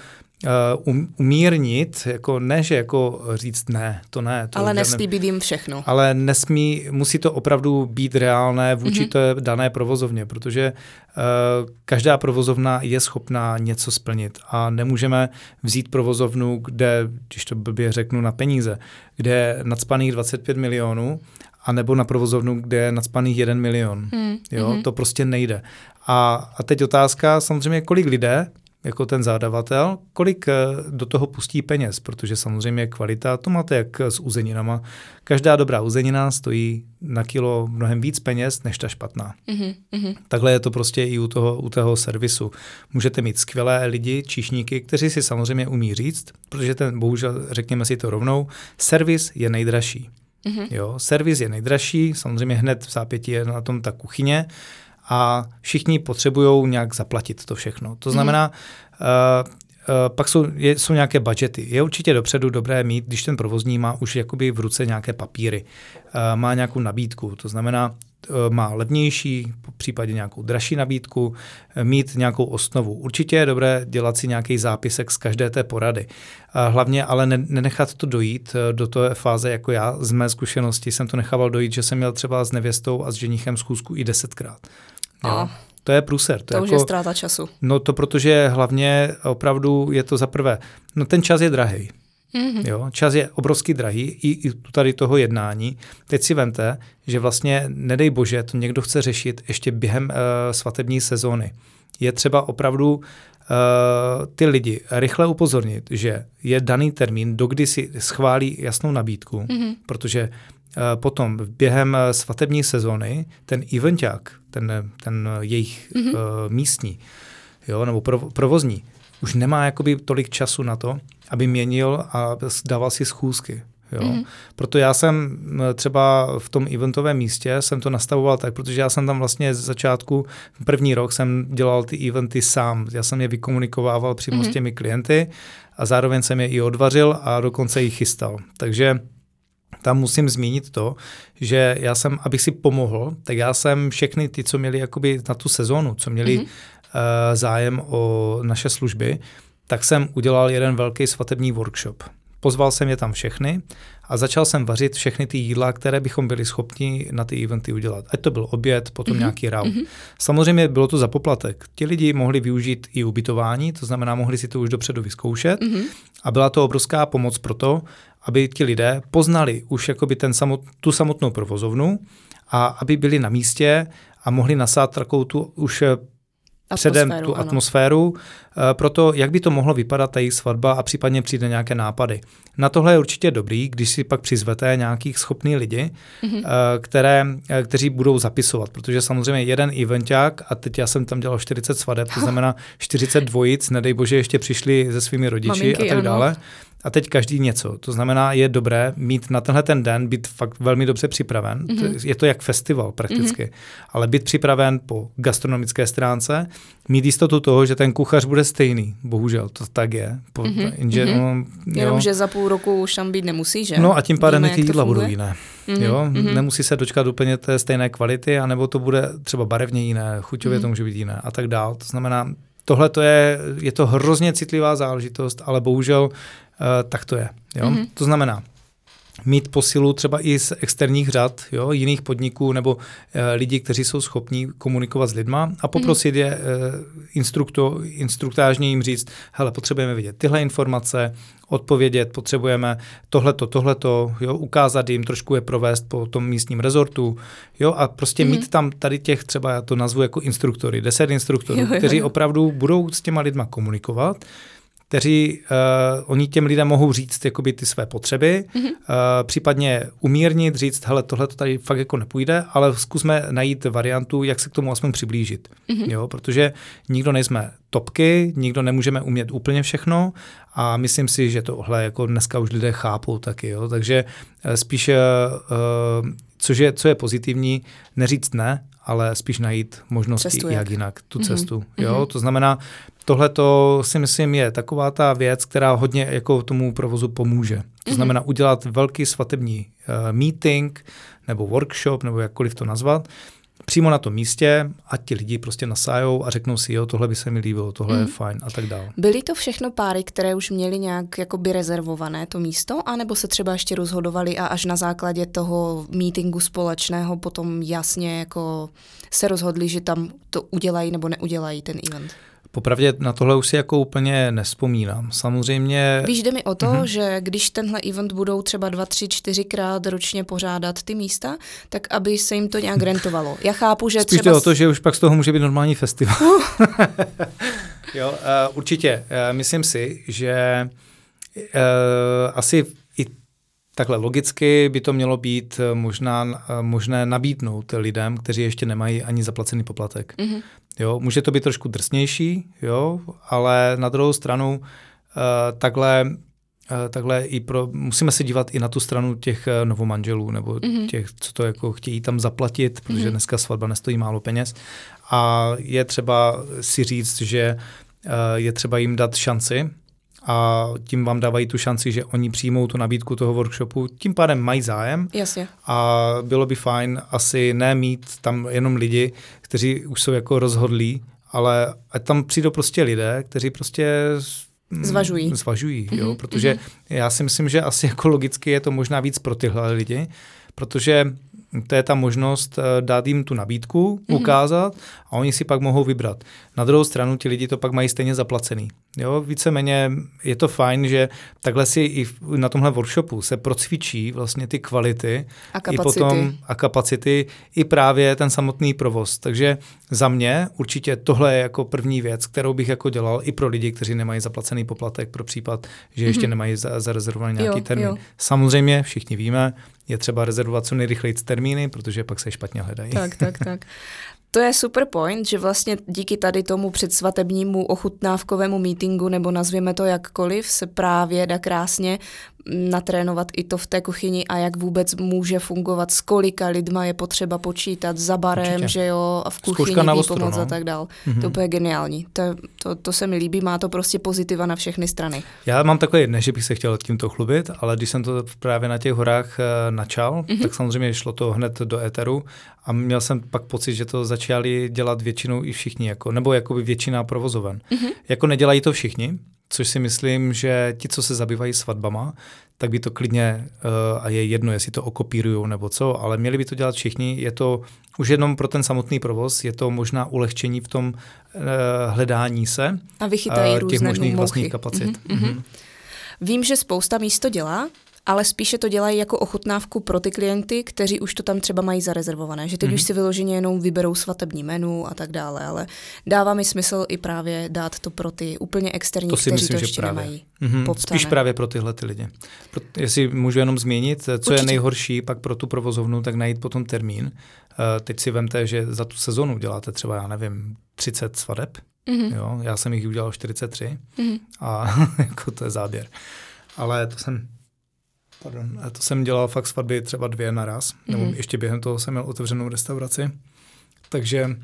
um, umírnit, jako ne, že jako říct ne, to ne. To ale nesmí být jim všechno. Ale nesmí, musí to opravdu být reálné vůči mm-hmm. té dané provozovně, protože uh, každá provozovna je schopná něco splnit a nemůžeme vzít provozovnu, kde, když to blbě řeknu, na peníze, kde je nadspaných 25 milionů a nebo na provozovnu, kde je nadspaných 1 milion. Mm, jo, mm-hmm. to prostě nejde. A, a teď otázka samozřejmě, kolik lidé jako ten zadavatel, kolik eh, do toho pustí peněz, protože samozřejmě kvalita, to máte jak s uzeninama. Každá dobrá uzenina stojí na kilo mnohem víc peněz než ta špatná. Mm-hmm. Takhle je to prostě i u toho, u toho servisu. Můžete mít skvělé lidi, číšníky, kteří si samozřejmě umí říct, protože ten, bohužel, řekněme si to rovnou, servis je nejdražší. Mm-hmm. Jo, servis je nejdražší, samozřejmě hned v zápětí je na tom ta kuchyně, a všichni potřebují nějak zaplatit to všechno. To znamená, mm. uh, Uh, pak jsou, je, jsou nějaké budgety. Je určitě dopředu dobré mít, když ten provozní má už jakoby v ruce nějaké papíry, uh, má nějakou nabídku, to znamená, má levnější, v případě nějakou dražší nabídku, mít nějakou osnovu. Určitě je dobré dělat si nějaký zápisek z každé té porady. Hlavně ale ne, nenechat to dojít do té fáze, jako já z mé zkušenosti jsem to nechával dojít, že jsem měl třeba s nevěstou a s ženichem schůzku i desetkrát. Jo. To je průser. To, to je už jako, je ztráta času. No to protože hlavně opravdu je to za prvé, no ten čas je drahý. Mm-hmm. Jo, čas je obrovský drahý i, i tady toho jednání. Teď si vemte, že vlastně, nedej bože, to někdo chce řešit ještě během uh, svatební sezóny. Je třeba opravdu uh, ty lidi rychle upozornit, že je daný termín, dokdy si schválí jasnou nabídku, mm-hmm. protože Eh, potom během svatební sezóny ten eventák, ten, ten jejich mm-hmm. uh, místní, jo, nebo provozní, už nemá jakoby tolik času na to, aby měnil a dával si schůzky. Jo. Mm-hmm. Proto já jsem třeba v tom eventovém místě jsem to nastavoval tak, protože já jsem tam vlastně z začátku, první rok jsem dělal ty eventy sám. Já jsem je vykomunikovával přímo mm-hmm. s těmi klienty a zároveň jsem je i odvařil a dokonce i chystal. Takže tam musím zmínit to, že já jsem, abych si pomohl, tak já jsem všechny ty, co měli jakoby na tu sezónu, co měli mm-hmm. Uh, zájem o naše služby, tak jsem udělal jeden velký svatební workshop. Pozval jsem je tam všechny a začal jsem vařit všechny ty jídla, které bychom byli schopni na ty eventy udělat. Ať to byl oběd, potom mm-hmm. nějaký raut. Mm-hmm. Samozřejmě bylo to za poplatek. Ti lidi mohli využít i ubytování, to znamená, mohli si to už dopředu vyzkoušet mm-hmm. a byla to obrovská pomoc pro to, aby ti lidé poznali už jakoby ten samot, tu samotnou provozovnu a aby byli na místě a mohli nasát takovou tu už eh, předem tu ano. atmosféru eh, pro to, jak by to mohlo vypadat ta jejich svatba a případně přijde nějaké nápady. Na tohle je určitě dobrý, když si pak přizvete nějakých schopných lidi, mm-hmm. které, kteří budou zapisovat, protože samozřejmě jeden eventák, a teď já jsem tam dělal 40 svadeb, to znamená 40 dvojic, nedej bože, ještě přišli se svými rodiči Maminky, a tak ano. A teď každý něco. To znamená, je dobré mít na tenhle ten den, být fakt velmi dobře připraven. Mm-hmm. Je to jak festival prakticky, mm-hmm. ale být připraven po gastronomické stránce, mít jistotu toho, že ten kuchař bude stejný. Bohužel to tak je. Po, mm-hmm. Jenže, mm-hmm. No, Jenom, že za půl roku už tam být nemusí, že? No a tím pádem ty jídla budou jiné. Mm-hmm. Jo? Mm-hmm. Nemusí se dočkat úplně té stejné kvality, anebo to bude třeba barevně jiné, chuťově mm-hmm. to může být jiné a tak dál. To znamená, tohle to je, je to hrozně citlivá záležitost, ale bohužel tak to je. Jo? Mm-hmm. To znamená, mít posilu třeba i z externích řad, jo, jiných podniků nebo e, lidí, kteří jsou schopní komunikovat s lidma a poprosit mm. je e, instrukto, instruktážně jim říct, hele, potřebujeme vidět tyhle informace, odpovědět, potřebujeme tohleto, tohleto, jo, ukázat jim, trošku je provést po tom místním rezortu, jo, a prostě mm. mít tam tady těch, třeba já to nazvu jako instruktory, deset instruktorů, jo, jo, jo. kteří opravdu budou s těma lidma komunikovat, kteří uh, oni těm lidem mohou říct jakoby ty své potřeby, mm-hmm. uh, případně umírnit, říct, hele, tohle to tady fakt jako nepůjde, ale zkusme najít variantu, jak se k tomu aspoň přiblížit. Mm-hmm. Jo, protože nikdo nejsme topky, nikdo nemůžeme umět úplně všechno a myslím si, že tohle jako dneska už lidé chápou taky, jo, takže uh, spíš, uh, což je, co je pozitivní, neříct ne, ale spíš najít možnosti, cestu jak. jak jinak, tu mm-hmm. cestu. Jo? Mm-hmm. To znamená, tohle to si myslím je taková ta věc, která hodně jako tomu provozu pomůže. To mm-hmm. znamená udělat velký svatební uh, meeting nebo workshop, nebo jakkoliv to nazvat, přímo na tom místě, a ti lidi prostě nasájou a řeknou si, jo, tohle by se mi líbilo, tohle mm. je mhm. fajn a tak dále. Byly to všechno páry, které už měly nějak jakoby rezervované to místo, anebo se třeba ještě rozhodovali a až na základě toho meetingu společného potom jasně jako se rozhodli, že tam to udělají nebo neudělají ten event? Popravdě na tohle už si jako úplně nespomínám. Samozřejmě... Víš, jde mi o to, mm-hmm. že když tenhle event budou třeba dva, tři, čtyřikrát ročně pořádat ty místa, tak aby se jim to nějak rentovalo. Já chápu, že Spíš třeba... Spíš o to, že už pak z toho může být normální festival. Uh. jo, uh, určitě. Uh, myslím si, že uh, asi Takhle logicky by to mělo být možná, možné nabídnout lidem, kteří ještě nemají ani zaplacený poplatek. Mm-hmm. Jo, může to být trošku drsnější, jo, ale na druhou stranu uh, takhle, uh, takhle i pro, musíme se dívat i na tu stranu těch uh, novomanželů nebo mm-hmm. těch, co to jako chtějí tam zaplatit, protože mm-hmm. dneska svatba nestojí málo peněz a je třeba si říct, že uh, je třeba jim dát šanci, a tím vám dávají tu šanci, že oni přijmou tu nabídku toho workshopu, tím pádem mají zájem. Jasně. A bylo by fajn asi ne mít tam jenom lidi, kteří už jsou jako rozhodlí, ale ať tam přijdou prostě lidé, kteří prostě zvažují. Zvažují, mm-hmm, jo, mhm, protože mm-hmm. já si myslím, že asi jako logicky je to možná víc pro tyhle lidi, protože to je ta možnost eh, dát jim tu nabídku, mm-hmm. ukázat a oni si pak mohou vybrat. Na druhou stranu ti lidi to pak mají stejně zaplacený. Jo, víceméně je to fajn, že takhle si i na tomhle workshopu se procvičí vlastně ty kvality a kapacity. I potom, a kapacity i právě ten samotný provoz. Takže za mě určitě tohle je jako první věc, kterou bych jako dělal i pro lidi, kteří nemají zaplacený poplatek pro případ, že ještě mm-hmm. nemají zarezervovaný nějaký jo, termín. Jo. Samozřejmě, všichni víme, je třeba rezervovat co nejrychleji termíny, protože pak se špatně hledají. Tak, tak, tak. To je super point, že vlastně díky tady tomu předsvatebnímu ochutnávkovému meetingu, nebo nazvěme to jakkoliv, se právě dá krásně natrénovat i to v té kuchyni a jak vůbec může fungovat, s kolika lidma je potřeba počítat za barem, Určitě. že jo, a v kuchyni pomoc no. a tak dál. Mm-hmm. To je úplně geniální. To, to, to se mi líbí, má to prostě pozitiva na všechny strany. Já mám takové, ne, že bych se chtěl tímto chlubit, ale když jsem to právě na těch horách uh, načal, mm-hmm. tak samozřejmě šlo to hned do éteru a měl jsem pak pocit, že to začali dělat většinou i všichni, jako, nebo jakoby většina provozoven. Mm-hmm. Jako nedělají to všichni, což si myslím, že ti, co se zabývají svatbama, tak by to klidně, uh, a je jedno, jestli to okopírují nebo co, ale měli by to dělat všichni. Je to už jenom pro ten samotný provoz, je to možná ulehčení v tom uh, hledání se a vychytají uh, těch možných mouchy. vlastních kapacit. Mm-hmm, mm-hmm. Vím, že spousta míst to dělá, ale spíše to dělají jako ochutnávku pro ty klienty, kteří už to tam třeba mají zarezervované, že teď mm-hmm. už si vyloženě jenom vyberou svatební menu a tak dále, ale dává mi smysl i právě dát to pro ty úplně externí, to si kteří myslím, to ještě právě. nemají. Mm-hmm. Spíš právě pro tyhle ty lidi. Pro, jestli můžu jenom změnit, co Určitě. je nejhorší pak pro tu provozovnu, tak najít potom termín. Uh, teď si vemte, že za tu sezonu děláte třeba, já nevím, 30 svadeb, mm-hmm. jo, já jsem jich udělal 43 mm-hmm. a jako to je záběr. Ale to jsem Pardon, to jsem dělal fakt svatby třeba dvě naraz, mm-hmm. nebo mhm. ještě během toho jsem měl otevřenou restauraci. Takže uh,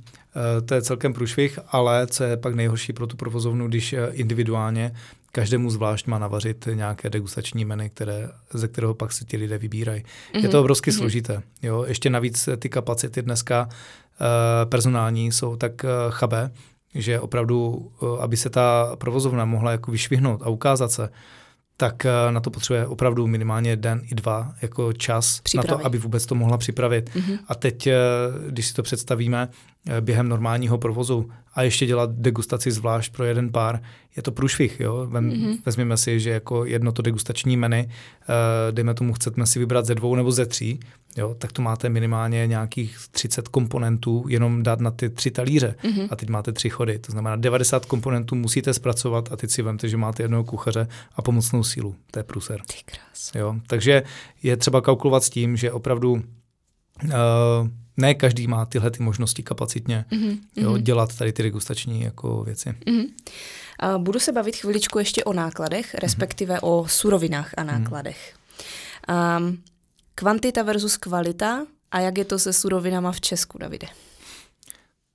to je celkem průšvih, ale co je pak nejhorší pro tu provozovnu, když uh, individuálně každému zvlášť má navařit nějaké degustační menu, které, ze kterého pak se ti lidé vybírají. Mm-hmm. Je to mhm. obrovsky mm-hmm. složité. Jo? Ještě navíc ty kapacity dneska personální jsou tak chabé, že opravdu, aby se ta provozovna mohla jako vyšvihnout a ukázat se, tak eh, na to potřebuje opravdu minimálně den i dva jako čas Připravit. na to, aby vůbec to mohla připravit. Mm-hmm. A teď, eh, když si to představíme eh, během normálního provozu a ještě dělat degustaci zvlášť pro jeden pár, je to průšvih. Jo? Vem, mm-hmm. Vezměme si, že jako jedno to degustační menu, dejme tomu, chceme si vybrat ze dvou nebo ze tří, jo, tak tu máte minimálně nějakých 30 komponentů, jenom dát na ty tři talíře mm-hmm. a teď máte tři chody. To znamená, 90 komponentů musíte zpracovat a teď si vemte, že máte jednoho kuchaře a pomocnou sílu. To je pruser. Ty krás. Jo, takže je třeba kalkulovat s tím, že opravdu uh, ne každý má tyhle ty možnosti kapacitně mm-hmm. jo, dělat tady ty degustační jako věci. Mm-hmm. Uh, budu se bavit chviličku ještě o nákladech, respektive mm-hmm. o surovinách a nákladech. Mm-hmm. Um, Kvantita versus kvalita a jak je to se surovinama v Česku, Davide?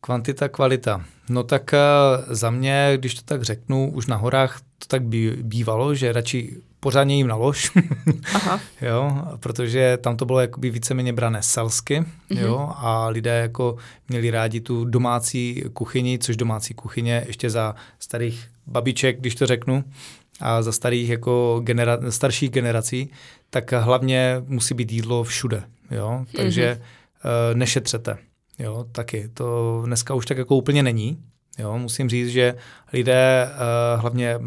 Kvantita, kvalita. No tak eh, za mě, když to tak řeknu, už na horách to tak bývalo, že radši pořádně jim nalož, Aha. jo, protože tam to bylo jakoby víceméně brané selsky, mm-hmm. jo, a lidé jako měli rádi tu domácí kuchyni, což domácí kuchyně ještě za starých babiček, když to řeknu, a za starých jako genera- starších generací, tak hlavně musí být jídlo všude. Jo? Takže mm-hmm. nešetřete. Jo? Taky. To dneska už tak jako úplně není. Jo? Musím říct, že lidé, uh, hlavně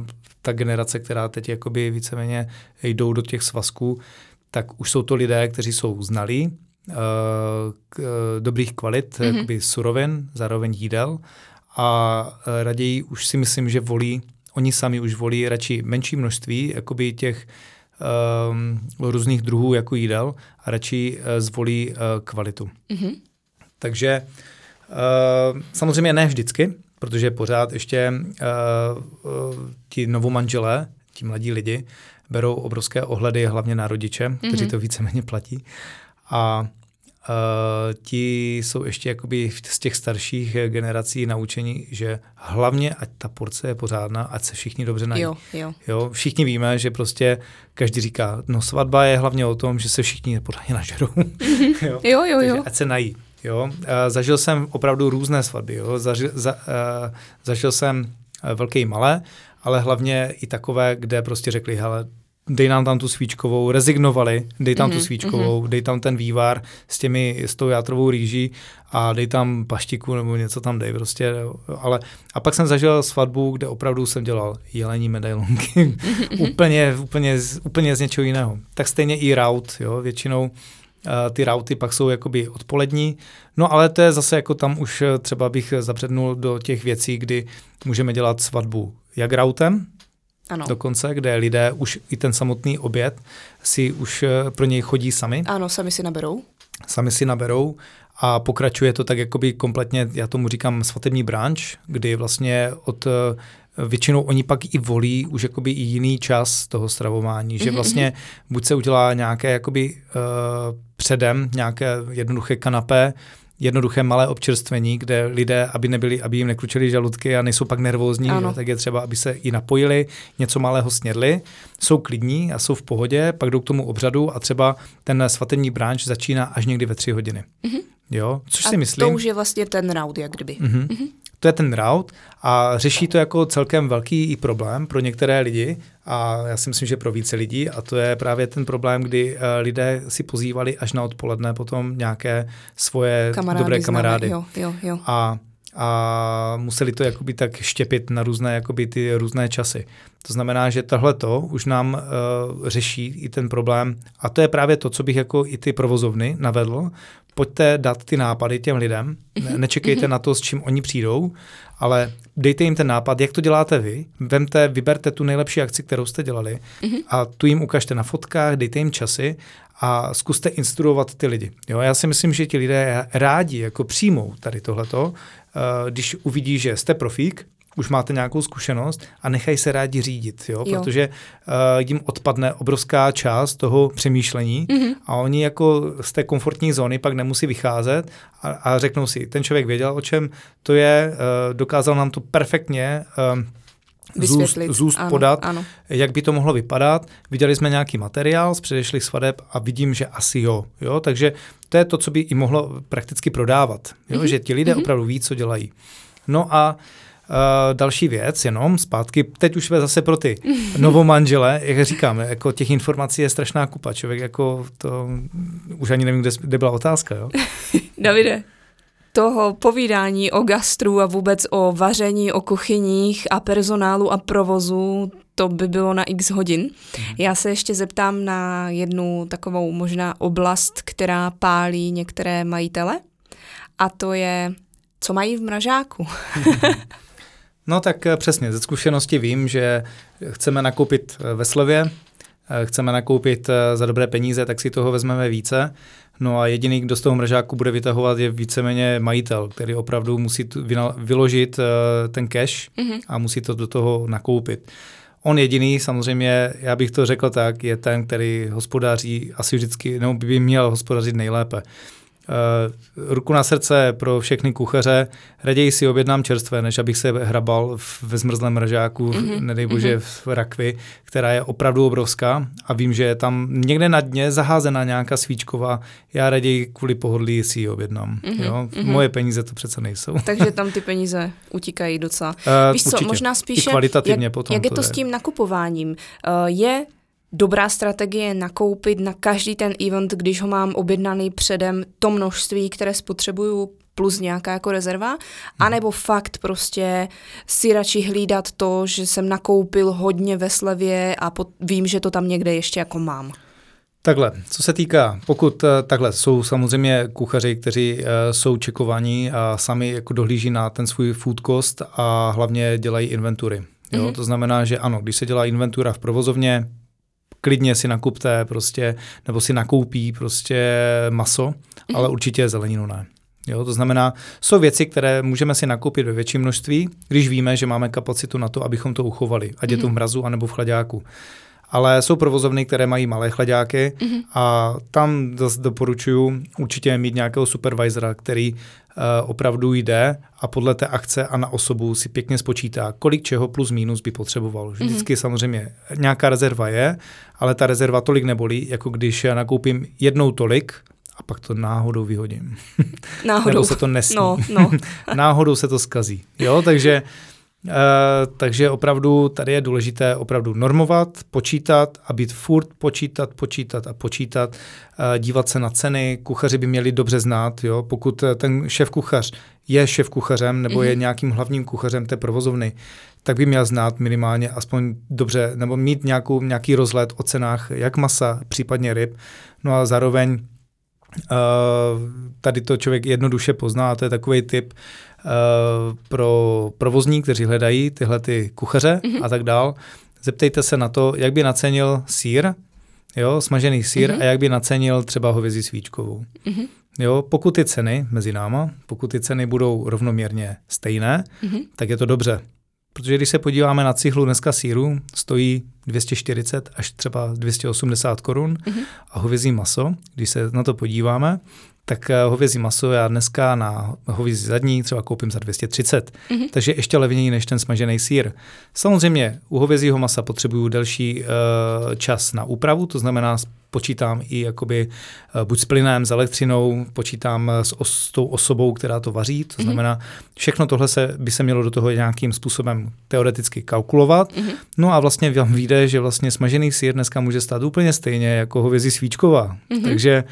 ta generace, která teď jakoby víceméně jdou do těch svazků, tak už jsou to lidé, kteří jsou znalí, uh, dobrých kvalit, mm-hmm. jakoby surovin, zároveň jídel a raději už si myslím, že volí oni sami už volí radši menší množství jakoby těch um, různých druhů jako jídel a radši uh, zvolí uh, kvalitu. Mm-hmm. Takže uh, samozřejmě ne vždycky, protože pořád ještě uh, uh, ti novomanželé, ti mladí lidi, berou obrovské ohledy hlavně na rodiče, mm-hmm. kteří to víceméně platí. A ti jsou ještě jakoby z těch starších generací naučení, že hlavně, ať ta porce je pořádná, ať se všichni dobře nají. Jo, jo. jo, všichni víme, že prostě každý říká, no svatba je hlavně o tom, že se všichni pořádně nažerou. jo, jo, jo. jo. ať se nají. Jo. Uh, zažil jsem opravdu různé svatby. Jo. Zažil, za, uh, zažil jsem velké i malé, ale hlavně i takové, kde prostě řekli, hele, dej nám tam tu svíčkovou, rezignovali, dej tam mm-hmm, tu mhm, svíčkovou, mm-hmm. dej tam ten vývar s těmi, s tou játrovou rýží a dej tam paštiku nebo něco tam dej prostě, ale a pak jsem zažil svatbu, kde opravdu jsem dělal jelení medailonky, úplně, úplně, úplně z něčeho jiného. Tak stejně i raut, jo, většinou uh, ty rauty pak jsou jakoby odpolední, no ale to je zase jako tam už třeba bych zapřednul do těch věcí, kdy můžeme dělat svatbu jak rautem, ano. dokonce, kde lidé už i ten samotný oběd si už eh, pro něj chodí sami. Ano, sami si naberou. Sami si naberou a pokračuje to tak jakoby kompletně, já tomu říkám svatební branč, kdy vlastně od eh, většinou oni pak i volí už jakoby i jiný čas toho stravování, že mhm, vlastně mhm. buď se udělá nějaké jakoby uh, předem, nějaké jednoduché kanapé, jednoduché malé občerstvení, kde lidé, aby nebyli, aby jim nekručili žaludky a nejsou pak nervózní, ano. tak je třeba, aby se i napojili, něco malého snědli, jsou klidní a jsou v pohodě, pak jdou k tomu obřadu a třeba ten svatební bránč začíná až někdy ve tři hodiny. Mm-hmm. Jo, což a si myslím. to už je vlastně ten round, jak kdyby. Mm-hmm. Mm-hmm. To je ten route a řeší to jako celkem velký i problém pro některé lidi a já si myslím, že pro více lidí a to je právě ten problém, kdy uh, lidé si pozývali až na odpoledne potom nějaké svoje kamarády dobré kamarády. jo, jo, jo. A a museli to jakoby tak štěpit na různé jakoby ty různé časy. To znamená, že tohle to už nám uh, řeší i ten problém a to je právě to, co bych jako i ty provozovny navedl, pojďte dát ty nápady těm lidem, ne, nečekejte na to, s čím oni přijdou, ale dejte jim ten nápad, jak to děláte vy, vemte, vyberte tu nejlepší akci, kterou jste dělali a tu jim ukažte na fotkách, dejte jim časy a zkuste instruovat ty lidi. Jo, já si myslím, že ti lidé rádi jako přijmou tady tohleto, eh, když uvidí, že jste profík, už máte nějakou zkušenost a nechají se rádi řídit, jo? jo. protože uh, jim odpadne obrovská část toho přemýšlení mm-hmm. a oni jako z té komfortní zóny pak nemusí vycházet a, a řeknou si, ten člověk věděl, o čem to je, uh, dokázal nám to perfektně uh, zůst, zůst ano, podat, ano. jak by to mohlo vypadat. Viděli jsme nějaký materiál z předešlých svadeb a vidím, že asi jo. jo. Takže to je to, co by i mohlo prakticky prodávat. Jo? Mm-hmm. Že ti lidé mm-hmm. opravdu ví, co dělají. No a další věc, jenom zpátky, teď už jsme zase pro ty novomanžele, jak říkám, jako těch informací je strašná kupa, člověk jako to, už ani nevím, kde, kde byla otázka, jo? Davide, toho povídání o gastru a vůbec o vaření, o kuchyních a personálu a provozu, to by bylo na x hodin. Mhm. Já se ještě zeptám na jednu takovou možná oblast, která pálí některé majitele a to je, co mají v mražáku. no tak eh, přesně, ze zkušenosti vím, že chceme nakoupit eh, ve slevě, eh, chceme nakoupit za dobré peníze, tak si toho vezmeme více. No a jediný, kdo z toho mražáku bude vytahovat, je víceméně majitel, který opravdu musí vyložit ten cash mm-hmm. a musí to do toho nakoupit. On jediný, samozřejmě, já bych to řekl tak, je ten, který hospodáří asi vždycky, nebo by měl hospodařit nejlépe. Uh, ruku na srdce pro všechny kuchaře, raději si objednám čerstvé, než abych se hrabal ve zmrzlém mražáku, mm-hmm. nedej bože mm-hmm. v rakvi, která je opravdu obrovská a vím, že je tam někde na dně zaházená nějaká svíčková, já raději kvůli pohodlí si ji objednám. Mm-hmm. Jo? Mm-hmm. Moje peníze to přece nejsou. Takže tam ty peníze utíkají docela. Uh, Víš co, možná spíše, I kvalitativně jak, potom jak je to, to je. s tím nakupováním? Uh, je dobrá strategie nakoupit na každý ten event, když ho mám objednaný předem to množství, které spotřebuju plus nějaká jako rezerva, hmm. anebo fakt prostě si radši hlídat to, že jsem nakoupil hodně ve slevě a pot, vím, že to tam někde ještě jako mám. Takhle, co se týká, pokud uh, takhle, jsou samozřejmě kuchaři, kteří uh, jsou čekovaní a sami jako dohlíží na ten svůj food cost a hlavně dělají inventury. Jo? Mm-hmm. To znamená, že ano, když se dělá inventura v provozovně, klidně si nakupte prostě, nebo si nakoupí prostě maso, mm-hmm. ale určitě zeleninu ne. Jo, to znamená, jsou věci, které můžeme si nakoupit ve větším množství, když víme, že máme kapacitu na to, abychom to uchovali, ať je to v mhm. mrazu anebo v chladáku. Ale jsou provozovny, které mají malé chladáky mm-hmm. a tam zase doporučuji určitě mít nějakého supervisora, který opravdu jde a podle té akce a na osobu si pěkně spočítá, kolik čeho plus minus by potřeboval. Mhm. Vždycky mm-hmm. samozřejmě nějaká rezerva je, ale ta rezerva tolik nebolí, jako když nakoupím jednou tolik, a pak to náhodou vyhodím. Náhodou. Nebo se to nesmí. No, no. náhodou se to skazí. Jo, takže Uh, takže opravdu tady je důležité opravdu normovat, počítat a být furt počítat, počítat a počítat, uh, dívat se na ceny. Kuchaři by měli dobře znát, jo? pokud ten šéf kuchař je šéf kuchařem nebo mm-hmm. je mhm. nějakým hlavním kuchařem té provozovny, tak by měl znát minimálně aspoň dobře, nebo mít nějakou, nějaký rozhled o cenách jak masa, případně ryb. No a zároveň uh, tady to člověk jednoduše pozná, to je takový typ, Eh, pro provozní, kteří hledají tyhle ty kuchaře mm-hmm. a tak dál. Zeptejte se na to, jak by nacenil sír, jo, smažený sír mm-hmm. a jak by nacenil třeba hovězí svíčkovou. Mm-hmm. Jo, pokud ty ceny mezi náma, pokud ty ceny budou rovnoměrně stejné, mm-hmm. tak je to dobře. Protože když se podíváme na cihlu dneska síru, stojí 240 až třeba 280 korun mm-hmm. a hovězí maso, když se na to podíváme, tak eh, hovězí maso já dneska na hovězí zadní třeba koupím za 230, mm-hmm. takže ještě levněji než ten smažený sír. Samozřejmě u hovězího masa potřebuju delší uh, čas na úpravu, to znamená počítám i jakoby uh, buď s plynem, s elektřinou, počítám s, os, s tou osobou, která to vaří, to mm-hmm. znamená všechno tohle se, by se mělo do toho nějakým způsobem teoreticky kalkulovat. Mm-hmm. No a vlastně vám vyjde, že vlastně smažený sír dneska může stát úplně stejně jako hovězí svíčková. Mm-hmm. Takže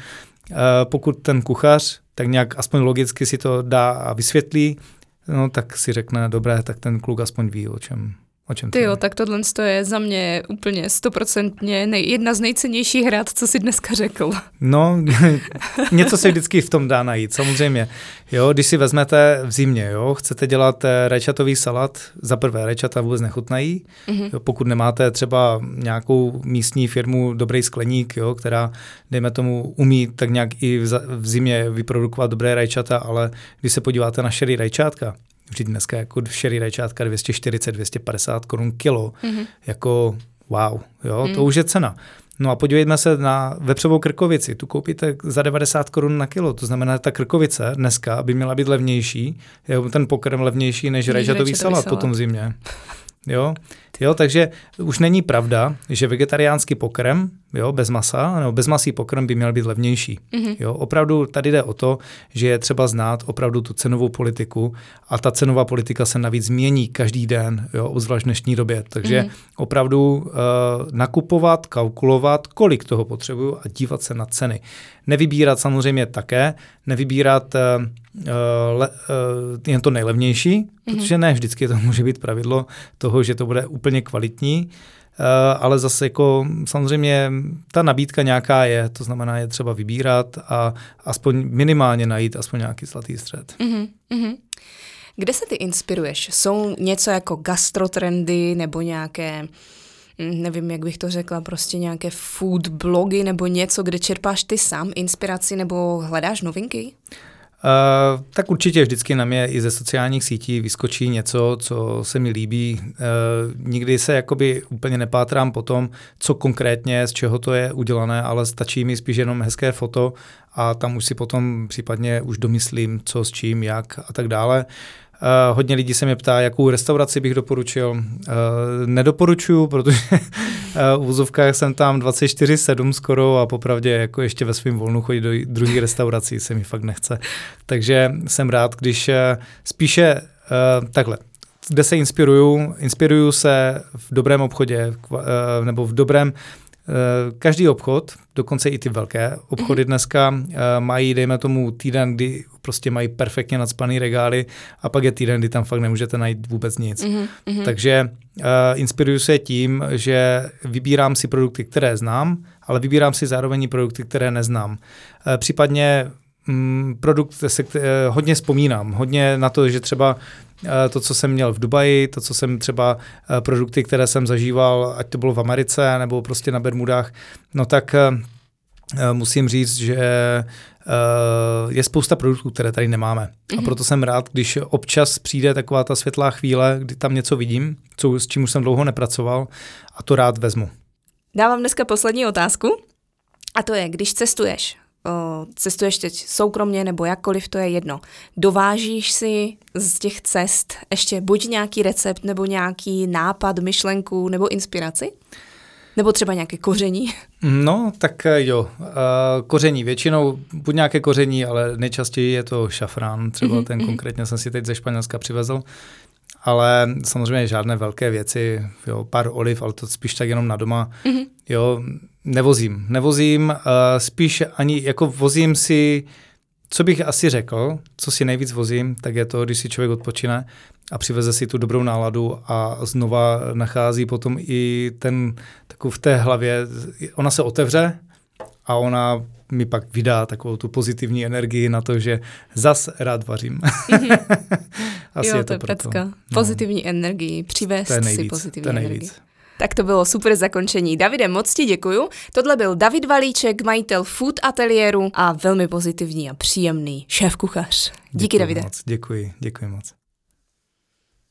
pokud ten kuchař tak nějak aspoň logicky si to dá a vysvětlí, no tak si řekne, dobré, tak ten kluk aspoň ví, o čem, O čem Ty jo, tak tohle je za mě úplně stoprocentně nej, jedna z nejcennějších hrad, co si dneska řekl. No, něco se vždycky v tom dá najít, samozřejmě. Jo, když si vezmete v zimě, jo, chcete dělat eh, rajčatový salat, za prvé rajčata vůbec nechutnají, mm-hmm. jo, pokud nemáte třeba nějakou místní firmu, dobrý skleník, jo, která, dejme tomu, umí tak nějak i v, v zimě vyprodukovat dobré rajčata, ale když se podíváte na šerý rajčátka, Vždyť dneska jako šerý rajčátka 240-250 korun kilo, mm-hmm. jako wow, jo, mm. to už je cena. No a podívejme se na vepřovou krkovici. Tu koupíte za 90 korun na kilo. To znamená, že ta krkovice dneska by měla být levnější, je ten pokrm levnější než, rajčatový salat, salat potom v zimě. Jo? Jo, takže už není pravda, že vegetariánský pokrm, jo, bez masa, nebo bezmasý pokrm by měl být levnější. Mm-hmm. Jo, opravdu tady jde o to, že je třeba znát opravdu tu cenovou politiku a ta cenová politika se navíc změní každý den, jo, obzvlášť v dnešní době. Takže mm-hmm. opravdu uh, nakupovat, kalkulovat, kolik toho potřebuju a dívat se na ceny. Nevybírat samozřejmě také, nevybírat uh, le, uh, jen to nejlevnější, mm-hmm. protože ne vždycky to může být pravidlo toho, že to bude úplně kvalitní, ale zase jako samozřejmě ta nabídka nějaká je, to znamená je třeba vybírat a aspoň minimálně najít aspoň nějaký zlatý střed. Mm-hmm. Kde se ty inspiruješ? Jsou něco jako gastrotrendy nebo nějaké hm, nevím, jak bych to řekla, prostě nějaké food blogy nebo něco, kde čerpáš ty sám inspiraci nebo hledáš novinky? Uh, tak určitě vždycky na mě i ze sociálních sítí vyskočí něco, co se mi líbí. Uh, nikdy se jakoby úplně nepátrám po tom, co konkrétně, z čeho to je udělané, ale stačí mi spíš jenom hezké foto a tam už si potom případně už domyslím, co s čím, jak a tak dále. Uh, hodně lidí se mě ptá, jakou restauraci bych doporučil. Uh, nedoporučuju, protože uh, v úzovkách jsem tam 24-7 skoro a popravdě jako ještě ve svém volnu chodit do druhé restaurací se mi fakt nechce. Takže jsem rád, když uh, spíše uh, takhle, kde se inspiruju? Inspiruju se v dobrém obchodě uh, nebo v dobrém každý obchod, dokonce i ty velké obchody mhm. dneska eh, mají, dejme tomu, týden, kdy prostě mají perfektně nadspaný regály a pak je týden, kdy tam fakt nemůžete najít vůbec nic. Mm-hmm. Takže uh, inspiruju se tím, že vybírám si produkty, které znám, ale vybírám si zároveň i produkty, které neznám. Uh, případně um, produkt, se uh, hodně vzpomínám, hodně na to, že třeba Eh, to, co jsem měl v Dubaji, to, co jsem třeba eh, produkty, které jsem zažíval, ať to bylo v Americe nebo prostě na Bermudách, no tak eh, musím říct, že je spousta produktů, které tady nemáme. A mhm. proto jsem rád, když občas přijde taková ta světlá chvíle, kdy tam něco vidím, co, s čím už jsem dlouho nepracoval a to rád vezmu. Dávám dneska poslední otázku. A to je, když cestuješ, cestuješ teď soukromně nebo jakkoliv, to je jedno. Dovážíš si z těch cest ještě buď nějaký recept nebo nějaký nápad, myšlenku nebo inspiraci? Nebo třeba nějaké koření? No, tak eh, jo. Uh, koření většinou, buď nějaké koření, ale nejčastěji je to šafrán. Třeba mm-hmm. ten mhm. konkrétně jsem si teď ze Španělska přivezl. Ale samozřejmě žádné velké věci, jo, pár oliv, ale to spíš tak jenom na doma. Mm-hmm. Jo, nevozím. Nevozím, uh, spíš ani jako vozím si, co bych asi řekl, co si nejvíc vozím, tak je to, když si člověk odpočine a přiveze si tu dobrou náladu a znova nachází potom i ten, takovou v té hlavě, ona se otevře a ona mi pak vydá takovou tu pozitivní energii na to, že zas rád vařím. Mm-hmm. Asi jo, je to, to je proto. No. Pozitivní energii, přivést si pozitivní energii. Tak to bylo super zakončení. Davide, moc ti děkuju. Tohle byl David Valíček, majitel food ateliéru a velmi pozitivní a příjemný šéf kuchař. Díky, děkuji Davide. Moc, děkuji, děkuji moc.